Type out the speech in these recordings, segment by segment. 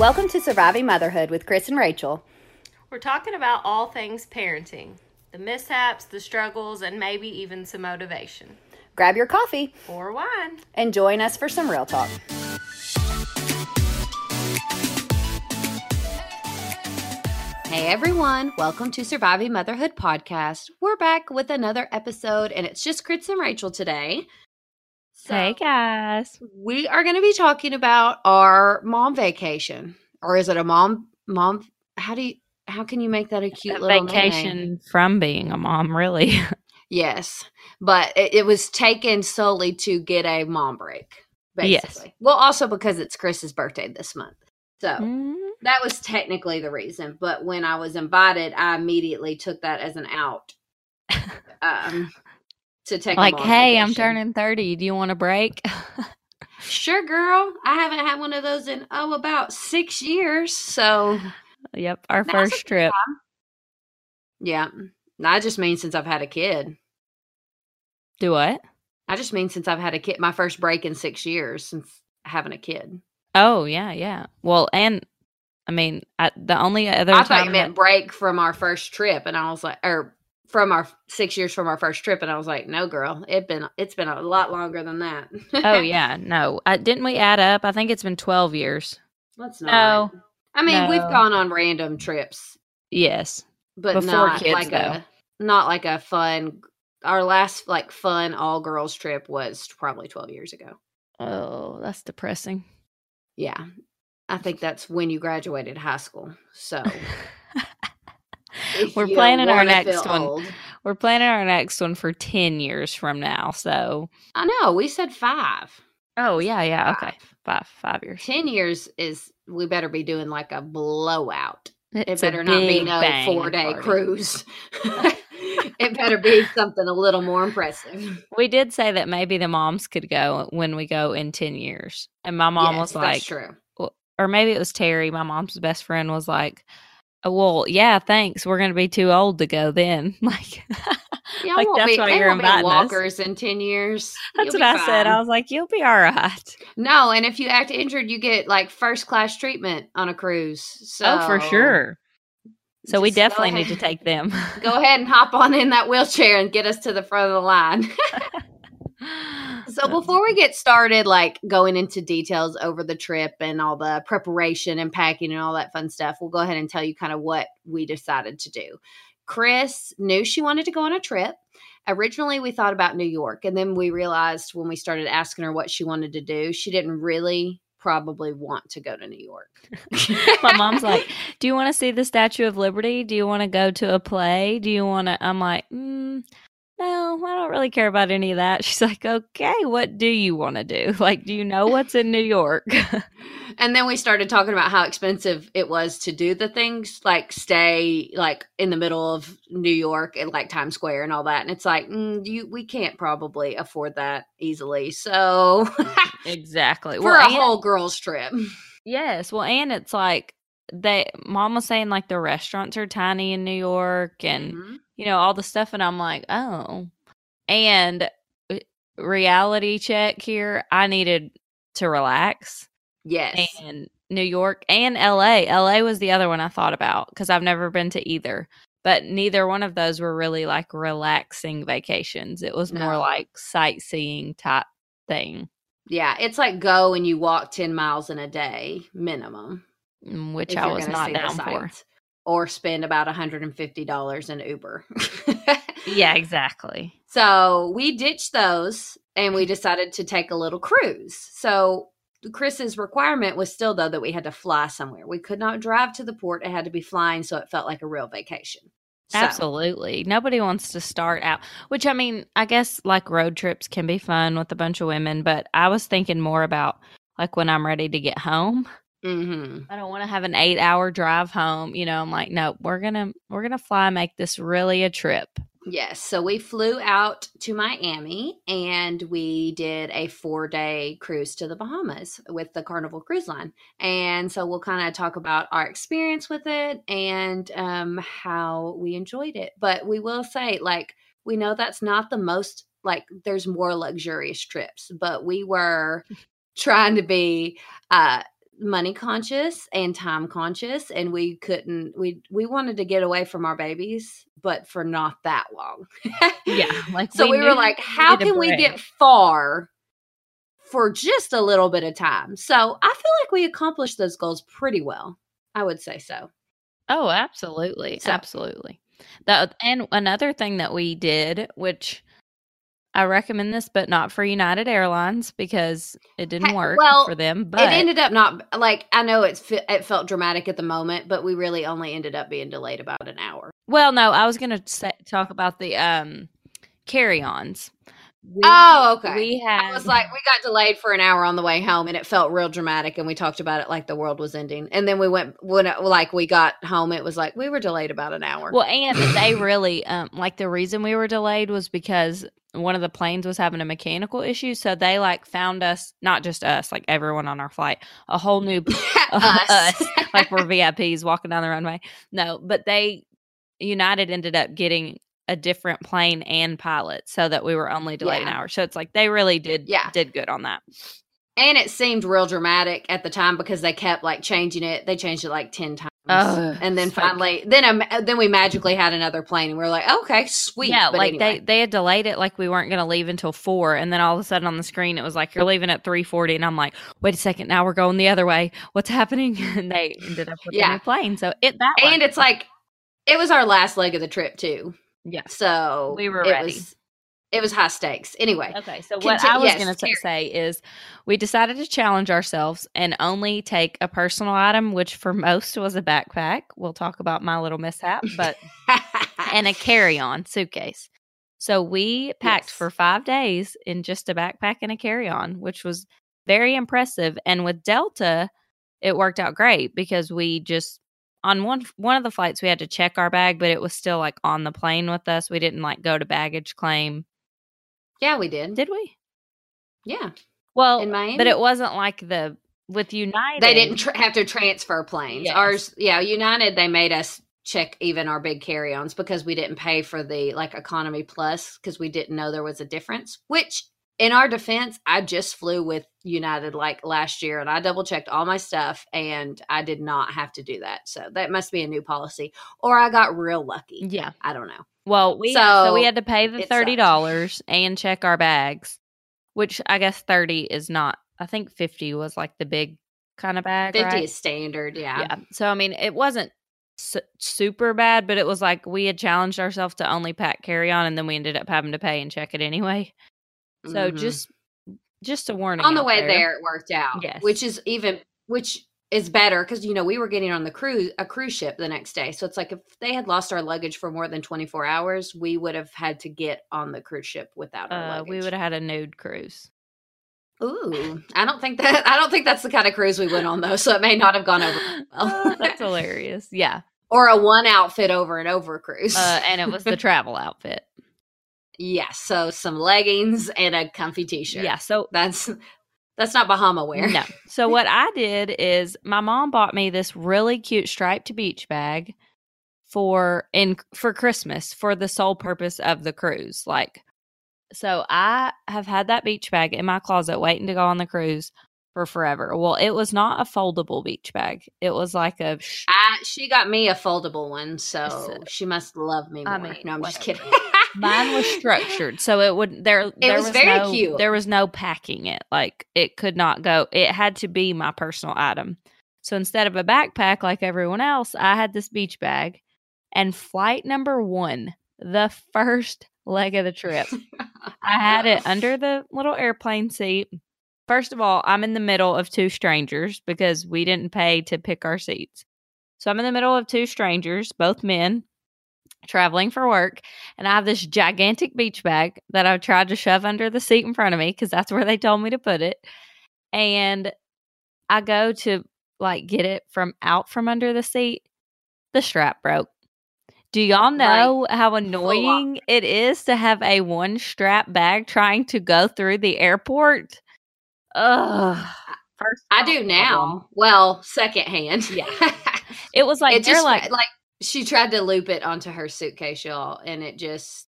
Welcome to Surviving Motherhood with Chris and Rachel. We're talking about all things parenting the mishaps, the struggles, and maybe even some motivation. Grab your coffee Or wine. and join us for some real talk. Hey everyone, welcome to Surviving Motherhood podcast. We're back with another episode, and it's just Chris and Rachel today. So Hey guys. we are going to be talking about our mom vacation, or is it a mom mom? How do you how can you make that a cute A little name? vacation from being a mom, really. Yes, but it, it was taken solely to get a mom break. Yes. Well, also because it's Chris's birthday this month, so Mm, that was technically the reason. But when I was invited, I immediately took that as an out. Um, to take like, hey, I'm turning 30. Do you want a break? Sure, girl. I haven't had one of those in oh about six years. So yep, our first trip. yeah, I just mean since I've had a kid. Do what? I just mean since I've had a kid. My first break in six years since having a kid. Oh, yeah, yeah. Well, and I mean, I, the only other I thought time you meant break from our first trip, and I was like, or from our six years from our first trip, and I was like, no, girl, it been it's been a lot longer than that. oh, yeah, no. Uh, didn't we add up? I think it's been 12 years. let's No. I mean, we've gone on random trips, Yes. but Before not kids, like a not like a fun. Our last like fun all girls trip was probably twelve years ago. Oh, that's depressing. Yeah, I think that's when you graduated high school. So if We're planning our next one. old- We're planning our next one for 10 years from now. So, I know we said five. oh, yeah, yeah. Okay. Five. Five, five years. 10 years is we better be doing like a blowout it It's a better not be no four day cruise it better be something a little more impressive We did say that maybe the moms could go when we go in 10 years. And my mom Yes, was that's like, true or maybe it was Terry, my mom's best friend, was like, Uh, well, yeah, thanks. We're going to be too old to go then. Like, yeah like that's be, why you're inviting us. walkers in 10 years That's what I said. I was like, you'll be all right. no and if you act injured you get like first class treatment on a cruise so oh, for sure. So we just definitely need to take them. go ahead and hop on in that wheelchair and get us to the front of the line So before we get started, like going into details over the trip and all the preparation and packing and all that fun stuff, we'll go ahead and tell you kind of what we decided to do. Chris knew she wanted to go on a trip. Originally, we thought about New York, and then we realized when we started asking her what she wanted to do, she didn't really probably want to go to New York. my mom's like, "Do you want to see the Statue of Liberty? Do you want to go to a play? Do you want to?" I'm like, mm, "No, I don't really care about any of that." She's like, "Okay, what do you want to do? Like, do you know what's in New York?" And then we started talking about how expensive it was to do the things, like stay like in the middle of New York and like Times Square and all that. And it's like, mm, you we can't probably afford that easily. So exactly. for well, a and- whole girls trip, yes. Well, and it's like they. Mom was saying like the restaurants are tiny in New York, and Mhm. You know all the stuff, and I'm like, oh. And uh, reality check here. I needed to relax. yes, and New York and LA. LA was the other one I thought about because I've never been to either. But neither one of those were really like relaxing vacations. It was more No. like sightseeing type thing, yeah, it's like go and you walk ten miles in a day minimum, mm, which I was not down for. Or spend about $150 in Uber. Yeah, exactly. So we ditched those and we mm-hmm. decided to take a little cruise. So Chris's requirement was still though that we had to fly somewhere. We could not drive to the port; it had to be flying, so it felt like a real vacation. So, Absolutely. Nobody wants to start out, which I mean, I guess like road trips can be fun with a bunch of women, but I was thinking more about like when I'm ready to get home. Mhm. I don't want to have an 8-hour drive home, you know. I'm like, no, we're going to we're to fly make this really a trip. Yes. So we flew out to Miami and we did a four day cruise to the Bahamas with the Carnival Cruise Line. And so we'll kind of talk about our experience with it and um, how we enjoyed it. But we will say, like, we know that's not the most, like, there's more luxurious trips, but we were trying to be, uh, money conscious and time conscious and we couldn't we we wanted to get away from our babies but for not that long Yeah, like so we, were like how can we get far for just a little bit of time so i feel like we accomplished those goals pretty well i would say so Oh, absolutely. So- Absolutely. That and another thing that we did, which I recommend this, but not for United Airlines because it didn't work well, for them. But it ended up not like i know it's it felt dramatic at the moment but we really only ended up being delayed about an hour well, no, I was going to say, talk about the um carry-ons. We, oh okay We had I was like, we got delayed for an hour on the way home, and it felt real dramatic. And we talked about it like the world was ending. And then we went when it- like we got home, it was like we were delayed about an hour. Well, and they really um like the reason we were delayed was because one of the planes was having a mechanical issue, so they like found us, not just us, like everyone on our flight, a whole new Us. like we're VIPs walking down the runway. No, but they United ended up getting a different plane and pilot so that we were only delayed an hour. So it's like they really did Yeah. did good on that. and it seemed real dramatic at the time because they kept like changing it. They changed it like ten times, Ugh, and then finally, then um, then we magically had another plane, and we were like, okay, sweet. Yeah, But like anyway. they they had delayed it like we weren't going to leave until 4 and then all of a sudden on the screen it was like you're leaving at 3:40 and I'm like, "Wait a second, now we're going the other way. What's happening?" And they ended up with a new plane. So it that and worked. it's like it was our last leg of the trip too. Yeah. So We were it ready. Was, it was high stakes. Anyway, Okay, so what Conti- I was yes, going to say is we decided to challenge ourselves and only take a personal item, which for most was a backpack. We'll talk about my little mishap, but and a carry-on suitcase. So we packed Yes. for 5 days in just a backpack and a carry-on, which was very impressive and with Delta it worked out great because we just on one one of the flights we had to check our bag but it was still like on the plane with us. We didn't like go to baggage claim. yeah, we did. Did we? Yeah, Well, in Miami, but it wasn't like the with United. they didn't tr- have to transfer planes. Yes. Ours, yeah, United they made us check even our big carry-ons because we didn't pay for the like economy plus because we didn't know there was a difference. Which, in our defense, I just flew with United like last year and I double checked all my stuff and I did not have to do that. So that must be a new policy, or I got real lucky. Yeah. I don't know. Well, we so, So, we had to pay the thirty dollars and check our bags, which I guess thirty is not. I think fifty was like the big kind of bag. Fifty right? is standard. Yeah. yeah. So I mean, it wasn't su- super bad, but it was like we had challenged ourselves to only pack carry on, and then we ended up having to pay and check it anyway. So Mhm. just just a warning on the way there. it worked out Yes. which is even which is better because you know we were getting on the cruise a cruise ship the next day so it's like if they had lost our luggage for more than 24 hours we would have had to get on the cruise ship without our Uh, luggage we would have had a nude cruise. ooh i don't think that i don't think that's the kind of cruise we went on though so it may not have gone over well that's hilarious. Yeah. or a one outfit over and over cruise Uh, and it was the travel outfit. Yeah so some leggings and a comfy t-shirt Yeah. So that's that's not bahama wear No. So what I did is my mom bought me this really cute striped beach bag for in for Christmas for the sole purpose of the cruise. Like so I have had that beach bag in my closet waiting to go on the cruise for forever. Well, it was not a foldable beach bag. It was like a sh- I, she got me a foldable one, so she must love me more. I mean, no, I'm just kidding. Mine was structured, so it would there. there was very no, cute. There was no packing it. Like it could not go. It had to be my personal item. So instead of a backpack like everyone else, I had this beach bag. And flight number one, the first leg of the trip, I had it under the little airplane seat. first of all, I'm in the middle of two strangers because we didn't pay to pick our seats. So I'm in the middle of two strangers, both men, traveling for work, and I have this gigantic beach bag that I've tried to shove under the seat in front of me because that's where they told me to put it. And I go to like get it from out from under the seat. The strap broke. Do y'all know right. how annoying it is to have a one strap bag trying to go through the airport? Ugh. First I do now. Problem. Well, secondhand. Yeah. it was like it just like like she tried to loop it onto her suitcase, y'all, and it just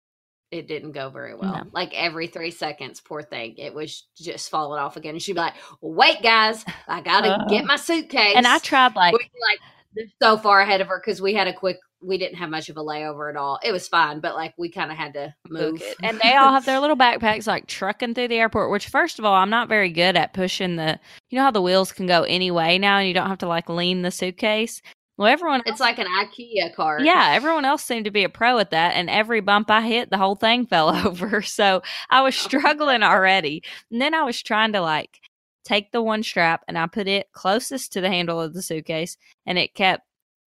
it didn't go very well. No. Like every three seconds, poor thing, it was just falling off again. And she'd be like, "Wait, guys, I gotta uh, get my suitcase." And I tried like like so far ahead of her because we had a quick. We didn't have much of a layover at all. It was fine, but like we kind of had to move. It. And they all have their little backpacks like trucking through the airport. Which, first of all, I'm not very good at pushing the. You know how the wheels can go any way now, and you don't have to like lean the suitcase. Well, everyone It's like an IKEA cart. Yeah, everyone else seemed to be a pro at that and every bump I hit, the whole thing fell over. So, I was oh. struggling already. And then I was trying to like take the one strap and I put it closest to the handle of the suitcase and it kept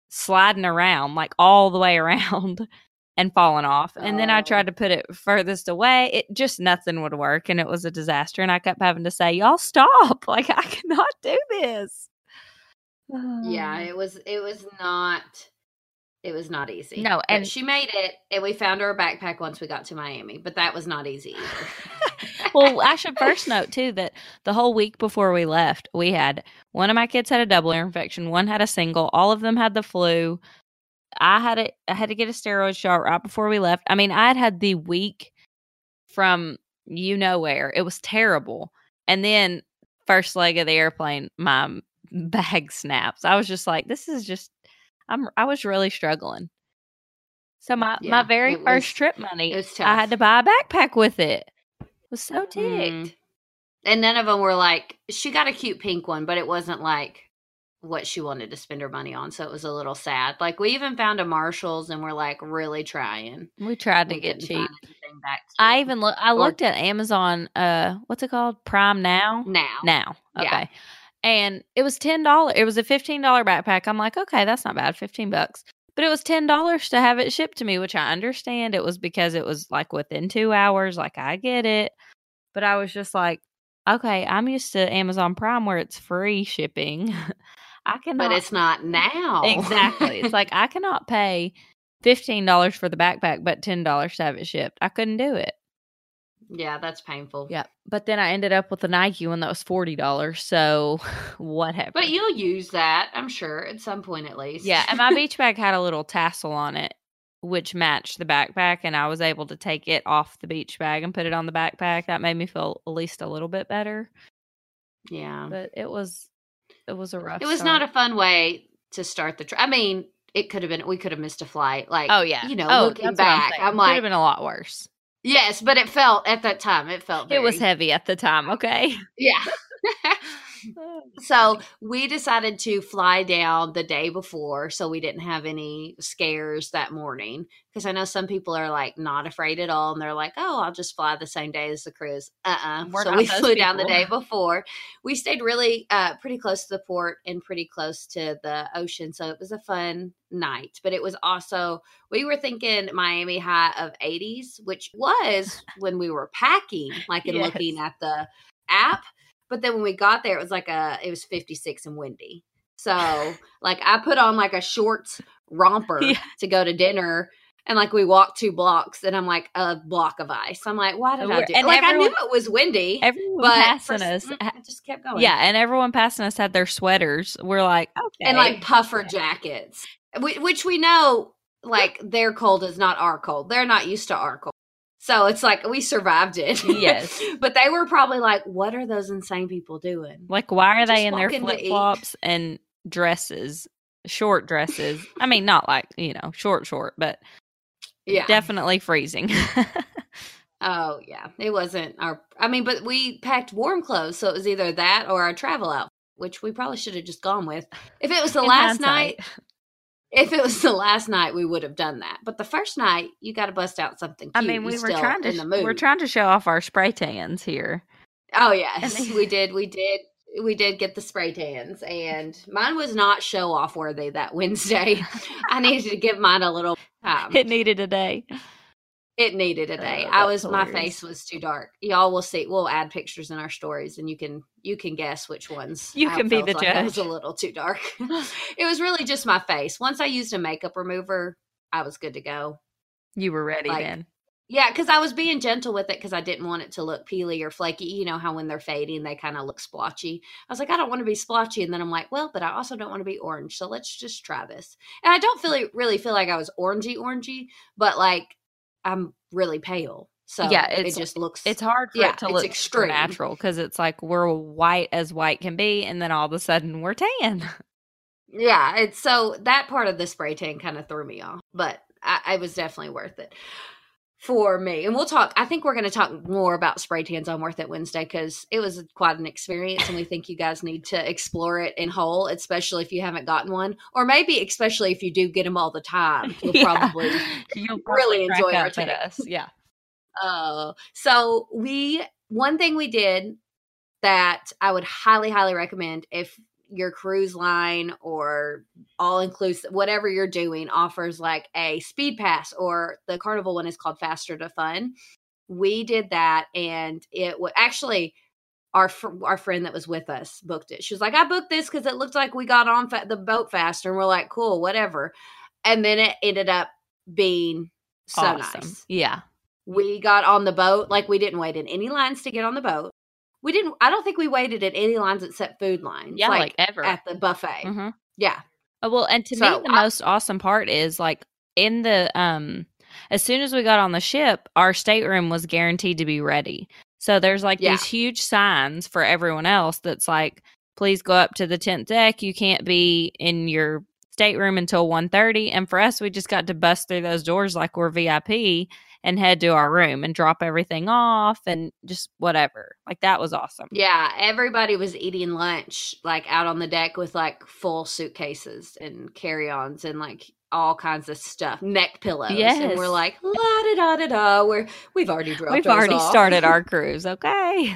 sliding around like all the way around and falling off. And oh. then I oh. tried oh. to put it furthest away. It just nothing would work and it was a disaster and I kept having to say, "Y'all stop. Like I cannot do this." Yeah, um it was it was not it was not easy. No, and but she made it, and we found her a backpack once we got to Miami, but that was not easy well, I should first note too that the whole week before we left, we had one of my kids had a double ear infection, one had a single, all of them had the flu. I had it. I had to get a steroid shot right before we left. I mean, I had had the week from you know where. It was terrible, and then first leg of the airplane, my bag snaps. I was just like, this is just I'm I was really struggling. So my yeah, my very first was, trip money, I had to buy a backpack with it. Was so ticked. Mm. And none of them were like she got a cute pink one, but it wasn't like what she wanted to spend her money on. So it was a little sad. Like we even found a Marshalls and we're like really trying. We tried to we get cheap. I even look I looked or, at Amazon uh what's it called? Prime Now? Now. Now. Okay. Yeah and it was ten dollars. It was a fifteen dollar backpack. I'm like, okay, that's not bad, fifteen bucks. But it was ten dollars to have it shipped to me, which I understand. It was because it was like within two hours. Like I get it, but I was just like, okay, I'm used to Amazon Prime where it's free shipping. I cannot, but it's not now. exactly. It's like I cannot pay fifteen dollars for the backpack, but ten dollars to have it shipped. I couldn't do it. Yeah, that's painful. Yeah. But then I ended up with a Nike one that was forty dollars. So whatever. But you'll use that, I'm sure, at some point at least. Yeah, and my beach bag had a little tassel on it, which matched the backpack, and I was able to take it off the beach bag and put it on the backpack. That made me feel at least a little bit better. Yeah. But it was it was a rough It was start. not a fun way to start the trip. I mean, it could have been we could have missed a flight. Like oh yeah. You know, oh, looking back, I'm, I'm like could have been a lot worse. Yes, but it felt at that time. It felt. Very, it was heavy at the time. Okay. Yeah. so we decided to fly down the day before so we didn't have any scares that morning because i know some people are like not afraid at all and they're like oh i'll just fly the same day as the cruise uh-uh We're so we flew people. down the day before we stayed really uh pretty close to the port and pretty close to the ocean so it was a fun night but it was also we were thinking miami high of 80s which was when we were packing like and yes. looking at the app but then when we got there, it was like a it was 56 and windy. So like I put on like a shorts romper yeah. to go to dinner. And like we walked two blocks, and I'm like a block of ice. I'm like, why did I do? And like everyone, I knew it was windy. Everyone passing for, us, I mm, just kept going. Yeah, and everyone passing us had their sweaters. We're like, okay, and like puffer jackets, which we know like their cold is not our cold. They're not used to our cold. So it's like we survived it. Yes. but they were probably like, what are those insane people doing? Like, why are Just they in their flip flops and dresses, short dresses? I mean, not like, you know, short, short, but yeah, definitely freezing. oh, yeah. It wasn't our, I mean, but we packed warm clothes. So it was either that or our travel outfit, which we probably should have just gone with. If it was the in last hindsight. night, if it was the last night, we would have done that. But the first night, you got to bust out something. Cute. I mean, we were trying to we're trying to show off our spray tans here. Oh yes, we did. We did. We did get the spray tans, and mine was not show off worthy that Wednesday. I needed to give mine a little time. It needed a day. It needed a day. Oh, I was my face was too dark. Y'all will see. We'll add pictures in our stories, and you can you can guess which ones. You I can be the like I was a little too dark. it was really just my face. Once I used a makeup remover, I was good to go. You were ready Like, then. Yeah, because I was being gentle with it because I didn't want it to look peely or flaky. You know how when they're fading, they kind of look splotchy. I was like, I don't want to be splotchy, and then I'm like, well, but I also don't want to be orange, so let's just try this. And I don't feel really feel like I was orangey orangey, but like I'm really pale, so Yeah, it just looks. It's hard for yeah, it to it's look extreme. natural because it's like we're white as white can be, and then all of a sudden we're tan. yeah, it's so that part of the spray tan kind of threw me off, but I, it was definitely worth it. For me. And we'll talk. I think we're going to talk more about spray tans on Worth It Wednesday because it was quite an experience, and we think you guys need to explore it in whole, especially if you haven't gotten one, or maybe especially if you do get them all the time. You'll Yeah. probably You'll really probably enjoy our take. Yeah. Uh, so we one thing we did that I would highly, highly recommend if your cruise line or all inclusive, whatever you're doing, offers like a speed pass or the carnival one is called Faster to Fun. We did that, and it was actually our fr- our friend that was with us booked it. She was like, "I booked this because it looked like we got on fa- the boat faster," and we're like, "Cool, whatever." And then it ended up being so awesome. nice Yeah. we got on the boat like we didn't wait in any lines to get on the boat we didn't i don't think we waited at any lines except food lines Yeah, like, ever. at the buffet hmm yeah Uh, Well, and to So, me, the I- most awesome part is like in the um, as soon as we got on the ship, our stateroom was guaranteed to be ready. So there's like Yeah. these huge signs for everyone else that's like, please go up to the tenth deck. You can't be in your stateroom until 1.30. and for us we just got to bust through those doors like we're vip and head to our room and drop everything off and just whatever like that was awesome yeah everybody was eating lunch like out on the deck with like full suitcases and carry-ons and like all kinds of stuff neck pillows yes. and we're like la da da da da we're we've already dropped we've already off. started our cruise okay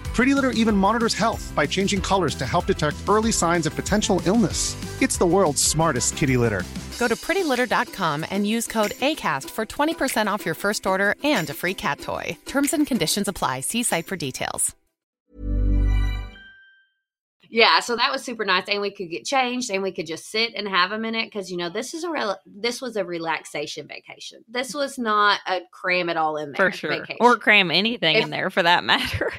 Pretty Litter even monitors health by changing colors to help detect early signs of potential illness. It's the world's smartest kitty litter. Go to prettylitter.com and use code ACAST for 20% off your first order and a free cat toy. Terms and conditions apply. See site for details. Yeah, so that was super nice, and we could get changed, and we could just sit and have a minute because you know this is a rel- this was a relaxation vacation. This was not a cram it all in there for sure vacation. or cram anything If- in there for that matter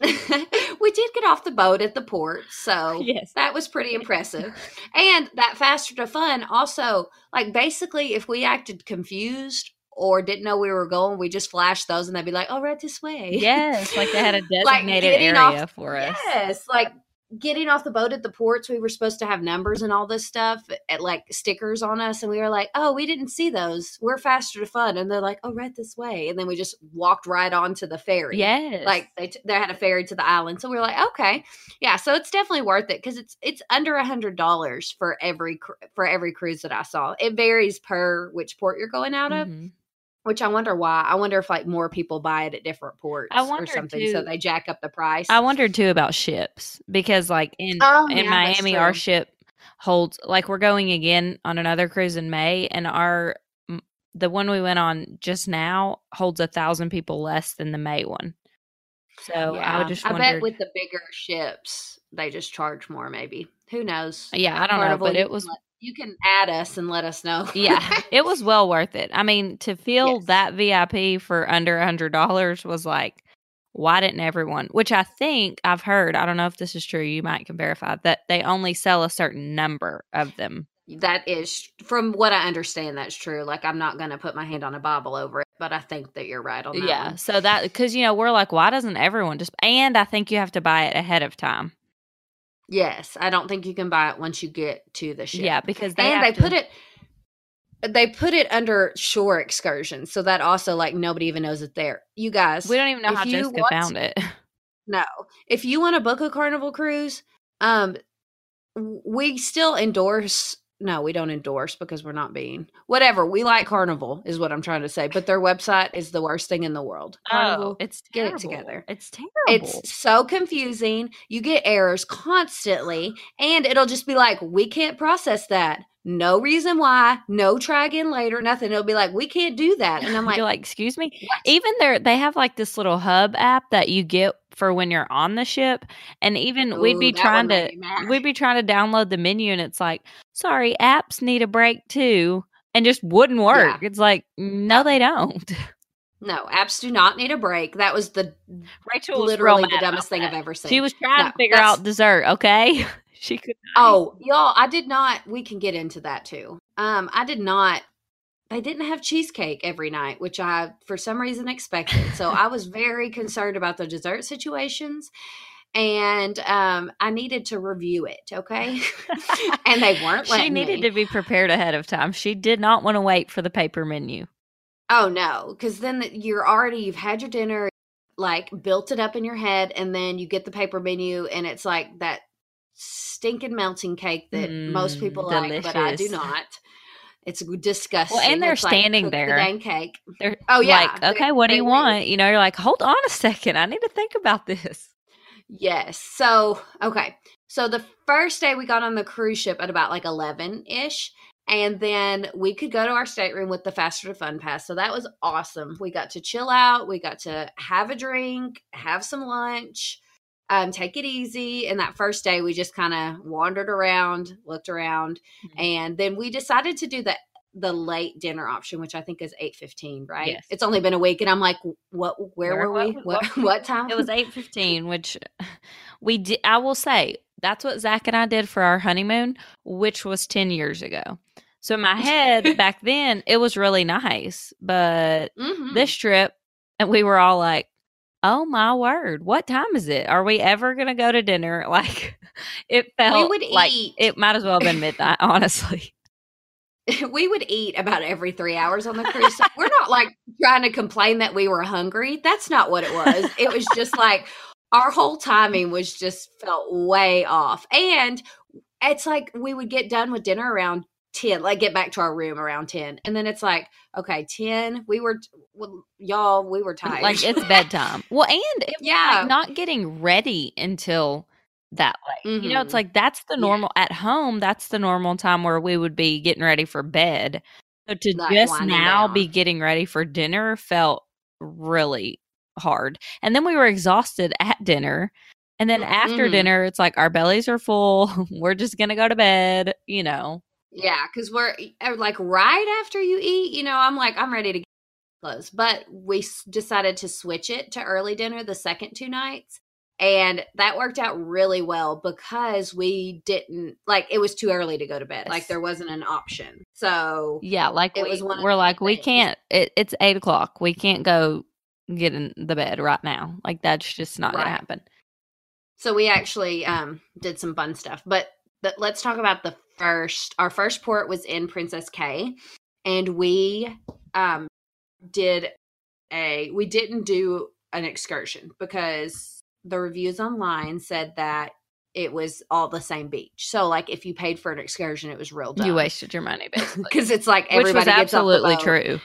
we did get off the boat at the port, so Yes. that was pretty impressive. and that faster to fun also, like basically, if we acted confused or didn't know we were going, we just flashed those, and they'd be like, "Oh, right this way." yes like they had a designated getting area off- for us Yes, like getting off the boat at the ports, we were supposed to have numbers and all this stuff, at, like stickers on us, and we were like, "Oh, we didn't see those. We're faster to fun," and they're like, "Oh, right this way," and then we just walked right onto the ferry. yes Like they, t- they had a ferry to the island, so we were like, okay, yeah. So it's definitely worth it because it's it's under a hundred dollars for every cr- for every cruise that I saw. It varies per which port you're going out of, Mhm. Which I wonder why. I wonder if like more people buy it at different ports or something, so they jack up the price. I wondered too about ships because, like in Oh, in yeah, Miami, our ship holds like we're going again on another cruise in May, and our the one we went on just now holds a thousand people less than the May one. So I would just I bet with the bigger ships, they just charge more. Maybe who knows? yeah, I don't know, but it was you can add us and let us know. yeah, it was well worth it. I mean, to feel Yes. that VIP for under a hundred dollars was like, why didn't everyone? Which I think I've heard. I don't know if this is true. You might can verify that they only sell a certain number of them. That is, from what I understand, that's true. Like, I'm not going to put my hand on a Bible over it, but I think that you're right on that. Yeah. one. So that because you know we're like, why doesn't everyone just? And I think you have to buy it ahead of time. Yes, I don't think you can buy it once you get to the ship. Yeah, because they and have they to- put it. They put it under shore excursions, so that also like nobody even knows it's there. You guys, We don't even know how you Jessica found it. No, if you want to book a Carnival cruise, um, we still endorse. No, we don't endorse because we're not being whatever. We like Carnival, is what I'm trying to say. But their website is the worst thing in the world. Carnival, Oh, it's get it together. It's terrible. It's so confusing. You get errors constantly, and it'll just be like, we can't process that. No reason why. No try again later. Nothing. It'll be like, we can't do that. And I'm like, like, excuse me. Even there, they have like this little hub app that you get for when you're on the ship, and even we'd be trying to we'd be trying to download the menu, and it's like, sorry, apps need a break too, and just wouldn't work. It's like, no, they don't. no, apps do not need a break. That was the Rachel literally the dumbest thing I've ever seen. She was trying No, to figure out dessert. Okay, she could. not. Oh, y'all, I did not. We can get into that too. Um, I did not. They didn't have cheesecake every night, which I, for some reason, expected. So I was very concerned about the dessert situations, and um, I needed to review it. Okay, and they weren't. she needed me. to be prepared ahead of time. She did not want to wait for the paper menu. Oh no, because then you're already you've had your dinner, like built it up in your head, and then you get the paper menu, and it's like that stinking melting cake that most Mm, people like, but I do not. It's disgusting. Well, and they're It's like, standing the there. dang cake. They're Oh, yeah, like, okay, what do you want? You know, you're like, hold on a second, I need to think about this. Yes. So okay. So the first day we got on the cruise ship at about like eleven ish. And then we could go to our stateroom with the Faster to Fun Pass. So that was awesome. We got to chill out. We got to have a drink, have some lunch, um, take it easy. And that first day, we just kind of wandered around, looked around, Mm-hmm. and then we decided to do the the late dinner option, which I think is eight fifteen. Right? Yes. It's only been a week, and I'm like, what? Where, Where- were we? what- What? what- time? It was eight fifteen, which we did. I will say that's what Zach and I did for our honeymoon, which was ten years ago. So in my head back then, it was really nice, but Mhm. this trip, and we were all like, "Oh my word, what time is it? Are we ever gonna go to dinner?" Like it felt would like eat. it might as well have been midnight, honestly. we would eat about every three hours on the cruise. So we're not like trying to complain that we were hungry. That's not what it was. It was just like our whole timing was just felt way off. And it's like we would get done with dinner around 10, like get back to our room around 10. And then it's like, okay, 10, we were, well, y'all, we were tired. Like it's bedtime. Well, and it Yeah. like not getting ready until that late. You know, it's Mhm. like that's the Yeah. normal at home. That's the normal time where we would be getting ready for bed. So to Like just now down. be getting ready for dinner felt really hard. And then we were exhausted at dinner. And then after Mhm. dinner, it's like our bellies are full. we're just gonna go to bed. You know. Yeah, because we're uh, like right after you eat, you know, I'm like, I'm ready to get close. But we s- decided to switch it to early dinner the second two nights. And that worked out really well because we didn't like it was too early to go to bed. Like there wasn't an option. So Yeah, like It we, was one we're like we things. can't. It, it's eight o'clock. We can't go get in the bed right now. Like that's just not Right. gonna happen. so we actually um did some fun stuff. But but let's talk about the first our first port was in Princess Cays and we um did a we didn't do an excursion because the reviews online said that it was all the same beach. So like if you paid for an excursion it was real dumb. You wasted your money, basically. because it's like Which was everybody gets off the absolutely true.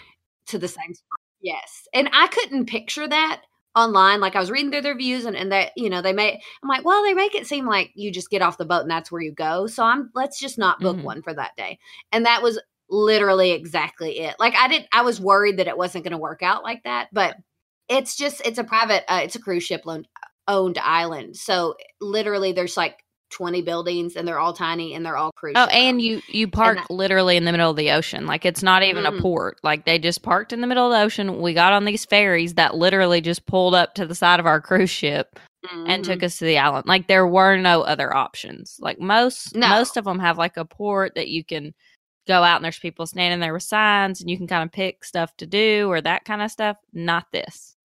to the same spot. Yes. And I couldn't picture that online. Like I was reading through their views and, and that, you know, they may I'm like, well, they make it seem like you just get off the boat and that's where you go. So I'm let's just not book Mhm. one for that day. And that was literally exactly it. Like I didn't I was worried that it wasn't gonna work out like that, but it's just it's a private uh, it's a cruise ship owned island. So literally there's like 20 buildings and they're all tiny and they're all cruise Oh, and you you park literally in the middle of the ocean. Like it's not even Mhm. a port. Like they just parked in the middle of the ocean. We got on these ferries that literally just pulled up to the side of our cruise ship and took Mhm. us to the island. Like there were no other options. Like most No. most of them have like a port that you can go out and there's people standing there with signs and you can kind of pick stuff to do or that kind of stuff. Not this.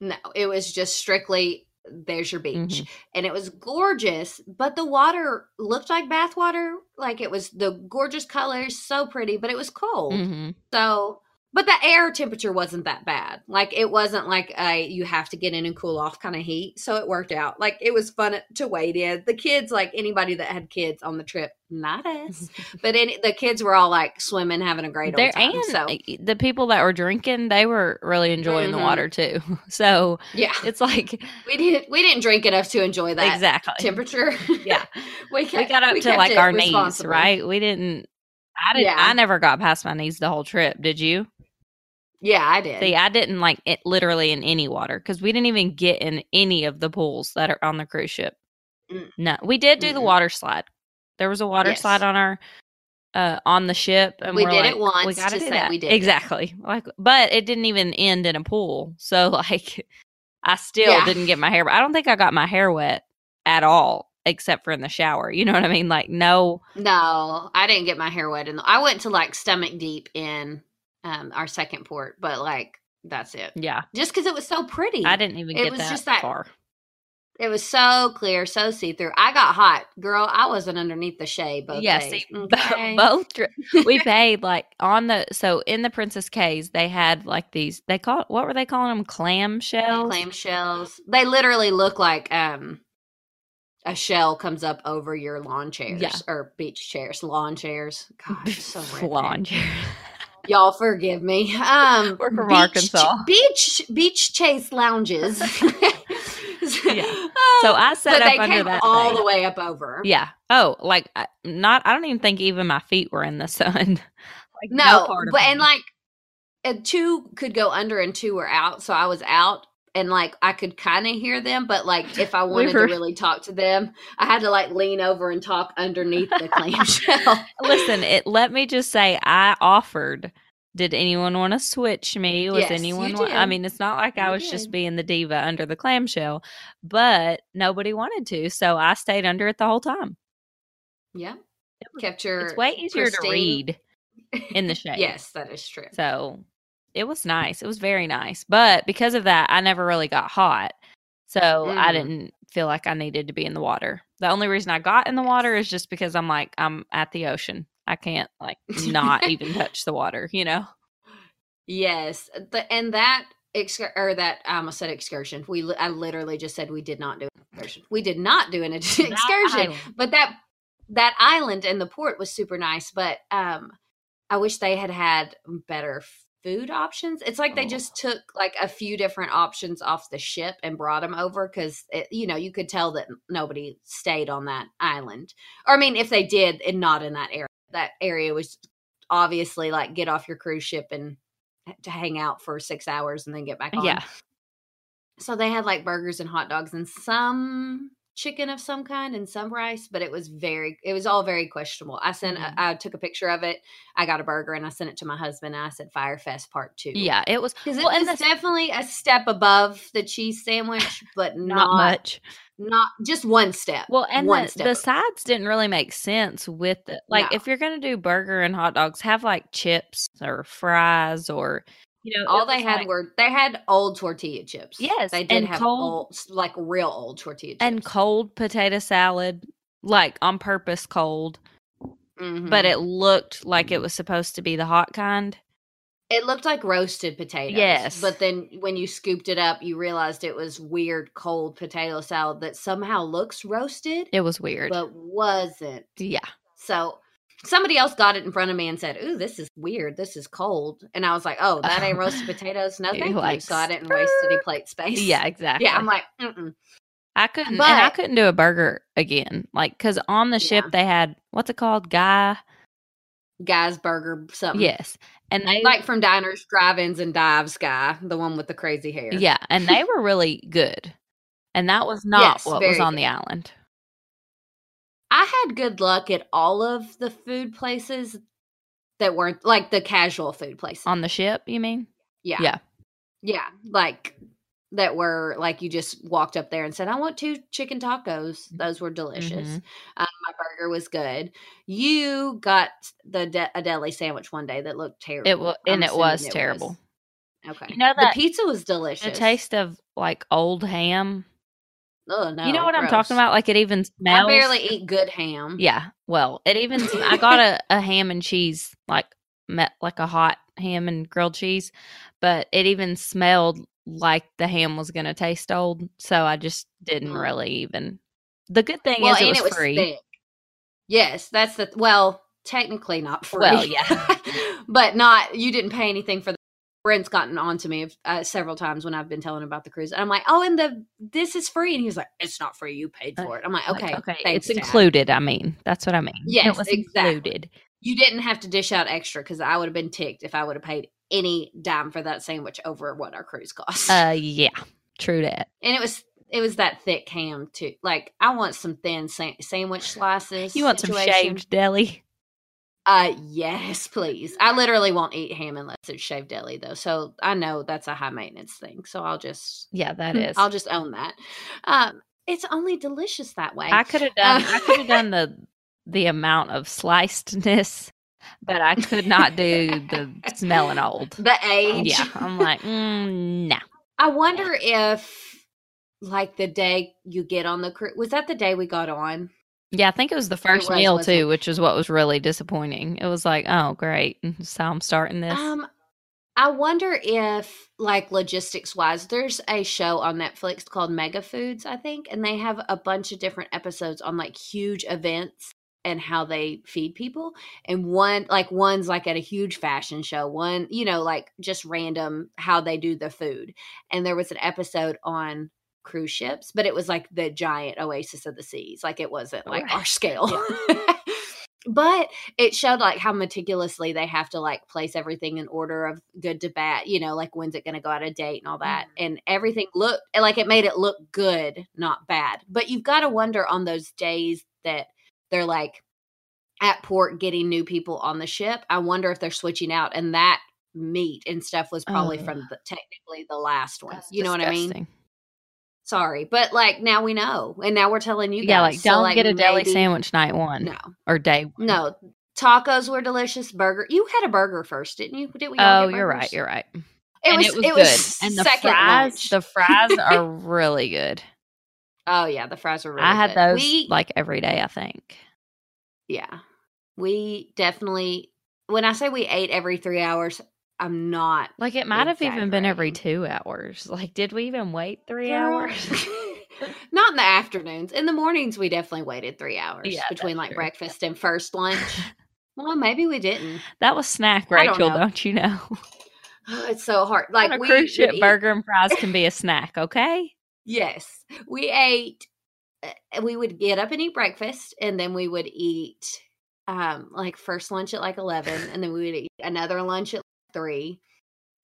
no it was just strictly there's your beach Mhm. and it was gorgeous but the water looked like bath water like it was the gorgeous colors so pretty but it was cold Mhm. So, but the air temperature wasn't that bad. Like it wasn't like a you have to get in and cool off kind of heat. So it worked out. Like it was fun to wait in. The kids, like anybody that had kids on the trip, not us, but any, the kids were all like swimming, having a great There time. and so the people that were drinking, they were really enjoying the Mhm. water too. So yeah, it's like we didn't we didn't drink enough to enjoy that exactly. temperature. Yeah. we, we got up we to like our knees, right? We didn't. I didn't. Yeah. I never got past my knees the whole trip. Did you? Yeah, I did. See, I didn't like it literally in any water because we didn't even get in any of the pools that are on the cruise ship. Mm. No, we did do the Mm-mm. water slide. There was a water Yes. slide on our uh on the ship, and We did it like, we once gotta do say that. we did it. exactly. Like, but it didn't even end in a pool, so like, I still Yeah. didn't get my hair. I don't think I got my hair wet at all, except for in the shower. You know what I mean? Like, no. No, I didn't get my hair wet. In the, I went to like stomach deep in um, our second port, but like that's it. Yeah, Just because it was so pretty. I didn't even It get was that, just that- far. It was so clear, so see through. I got hot, girl. I wasn't underneath the shade both yeah, days. see, okay? both we paid like on the so in the Princess Cays they had like these they call what were they calling them clam shells? clam shells. They literally look like um a shell comes up over your lawn chairs Yeah. or beach chairs, lawn chairs. God, so lawn chair. Y'all forgive me. Um, We're from beach- Arkansas. Beach beach chase lounges. Yeah. So I set but up under that all thing. the way up over. Yeah. Oh, like not. I don't even think even my feet were in the sun. like No, part of but and like two could go under and two were out, so I was out. And like I could kind of hear them, but like if I We wanted were- to really talk to them, I had to like lean over and talk underneath the clamshell. listen. It. Let me just say, I offered. Did anyone want to switch me? Was Yes, anyone? I mean, it's not like I You was just being the diva under the clamshell, but nobody wanted to, so I stayed under it the whole time. yeah, kept your. It's way easier to read in the shade. yes, that is true. So it was nice. It was very nice. But because of that, I never really got hot. So I Mm. didn't feel like I needed to be in the water. The only reason I got in the water is just because I'm like, I'm at the ocean. I can't like not even touch the water, you know? Yes, the, and that excur- or that I almost said excursion. We li- I literally just said we did not do an excursion. We did not do an excursion, but that that island and the port was super nice. But um, I wish they had had better food options. It's like they Oh. just took like a few different options off the ship and brought them over because you know you could tell that nobody stayed on that island. Or I mean, if they did, and not in that area. That area was obviously like get off your cruise ship and to hang out for six hours and then get back on. Yeah. So they had like burgers and hot dogs and some chicken of some kind and some rice, but it was very, it was all very questionable. I sent, Mhm. I took a picture of it. I got a burger and I sent it to my husband and I said Fyre Fest Part Two. Yeah, it was Because it well, and was definitely a step above the cheese sandwich, but not, not, much. not just one step. Well, and one the, step the sides didn't really make sense with it. Like, No. if you're going to do burger and hot dogs, have like chips or fries or, you know, all they had like- were they had old tortilla chips. Yes, they did have cold- old, like real old tortilla chips. and cold potato salad, like on purpose cold, Mhm. but it looked like it was supposed to be the hot kind. It looked like roasted potatoes. Yes. But then when you scooped it up, you realized it was weird cold potato salad that somehow looks roasted, It was weird. but wasn't. yeah. So somebody else got it in front of me and said, Ooh, this is weird. This is cold. And I was like, Oh, that ain't roasted potatoes. No, thank you. like, So I didn't waste any plate space. Yeah, exactly. Yeah. I'm like, Mm-mm. I couldn't, and I couldn't do a burger again. Like, because on the ship Yeah. they had what's it called, guy? Guy's Burger, something. Yes, and they Like from diners, drive ins, and dives guy, the one with the crazy hair. Yeah, and they were really good. And that was not Yes, what was on good. the island. I had good luck at all of the food places that weren't like the casual food places. On the ship, you mean? yeah. Yeah. Yeah. Like that were like you just walked up there and said, I want two chicken tacos. Those were delicious. Mhm. Um, my burger was good. You got the de- a deli sandwich one day that looked terrible. It was, and it was terrible. Okay. You know that- the pizza was delicious. The taste of like old ham. Oh no. you know what I'm talking about? Like it even smells. I barely eat good ham. Yeah. Well, it even I got a, a ham and cheese like met like a hot ham and grilled cheese, but it even smelled like the ham was going to taste old, so I just didn't Mm. really even. The good thing Well, is it was, it was free. thick. Yes, that's the well, technically not free. Well, yeah. but not you didn't pay anything for the Brent's gotten on to me uh, several times when I've been telling about the cruise. And I'm like, "Oh, and the this is free." And he's like, "It's not free. You paid Uh, for it." I'm like, Like, "Okay, okay, thanks, it's Dad." included. I mean, that's what I mean. Yes, it was exactly. included. You didn't have to dish out extra because I would have been ticked if I would have paid any dime for that sandwich over what our cruise cost. Uh, yeah, true that. and it was it was that thick ham too. Like I want some thin sa- sandwich slices. You want some shaved deli? Uh, yes, please. I literally won't eat ham unless it's shaved deli, though. So I know that's a high maintenance thing. So I'll just, Yeah, that is. I'll just own that. Um, it's only delicious that way. I could have done. Uh, I could have done the the amount of slicedness, but I could not do the smelling old. the age. Yeah, I'm like, mm, no. I wonder if, like, the day you get on the cruise was that the day we got on? Yeah, I think it was the first was, meal it? too, which is what was really disappointing. It was like, oh great, so I'm starting this. Um, I wonder if, like, logistics wise, there's a show on Netflix called Mega Foods, I think, and they have a bunch of different episodes on like huge events and how they feed people. And one, like, one's like at a huge fashion show, one, you know, like just random how they do the food. And there was an episode on cruise ships, but it was like the giant oasis of the seas. Like, it wasn't like Right. our scale. but it showed like how meticulously they have to like place everything in order of good to bad you know like when's it going to go out of date and all that mm. and everything looked like it made it look good not bad but you've got to wonder on those days that they're like at port getting new people on the ship i wonder if they're switching out and that meat and stuff was probably Ugh. from the, technically the last one That's you know what i mean disgusting. Sorry but like now we know and now we're telling you guys Yeah, like don't get a deli sandwich night one no or day. one. no, tacos were delicious. Burger, you had a burger first, didn't you? Did we? all Oh, you're right. You're right. It was. it was It good. was and the second fries, lunch. the fries are really good. oh yeah, the fries were. Really I had good. those We, like every day. I think. yeah, we definitely. When I say we ate every three hours, I'm not. Like it might have even been every two hours. Like, did we even wait three hours? not in the afternoons. In the mornings, we definitely waited three hours Yeah, between like true. breakfast and first lunch. well, maybe we didn't. that was snack, I don't Rachel. Don't, you know? It's so hard. Like On a we cruise ship, burger and fries can be a snack. Okay. Yes, we ate. uh, We would get up and eat breakfast, and then we would eat um like first lunch at like eleven, and then we would eat another lunch at three.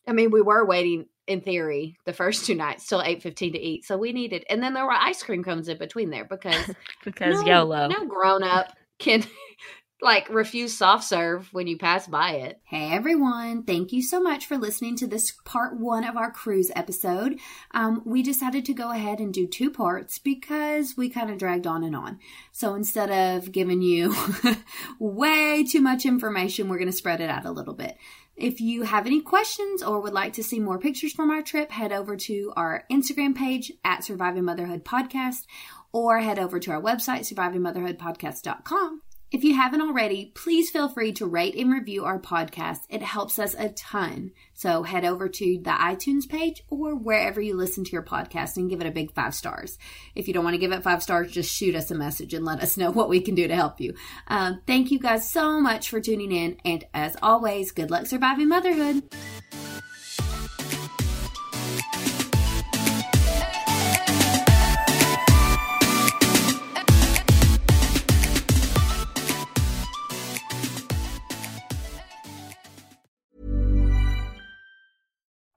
I mean, we were waiting in theory the first two nights till eight fifteen to eat, so we needed. And then there were ice cream cones in between there because Because no, YOLO. no grown up can like refuse soft serve when you pass by it. Hey everyone, thank you so much for listening to this part one of our cruise episode. Um, we decided to go ahead and do two parts because we kind of dragged on and on. So instead of giving you way too much information, we're going to spread it out a little bit. If you have any questions or would like to see more pictures from our trip, head over to our Instagram page at Surviving Motherhood Podcast or head over to our website, survivingmotherhoodpodcast.com. If you haven't already, please feel free to rate and review our podcast. It helps us a ton. So head over to the iTunes page or wherever you listen to your podcast and give it a big five stars. If you don't want to give it five stars, just shoot us a message and let us know what we can do to help you. Um, thank you guys so much for tuning in. And as always, good luck surviving motherhood.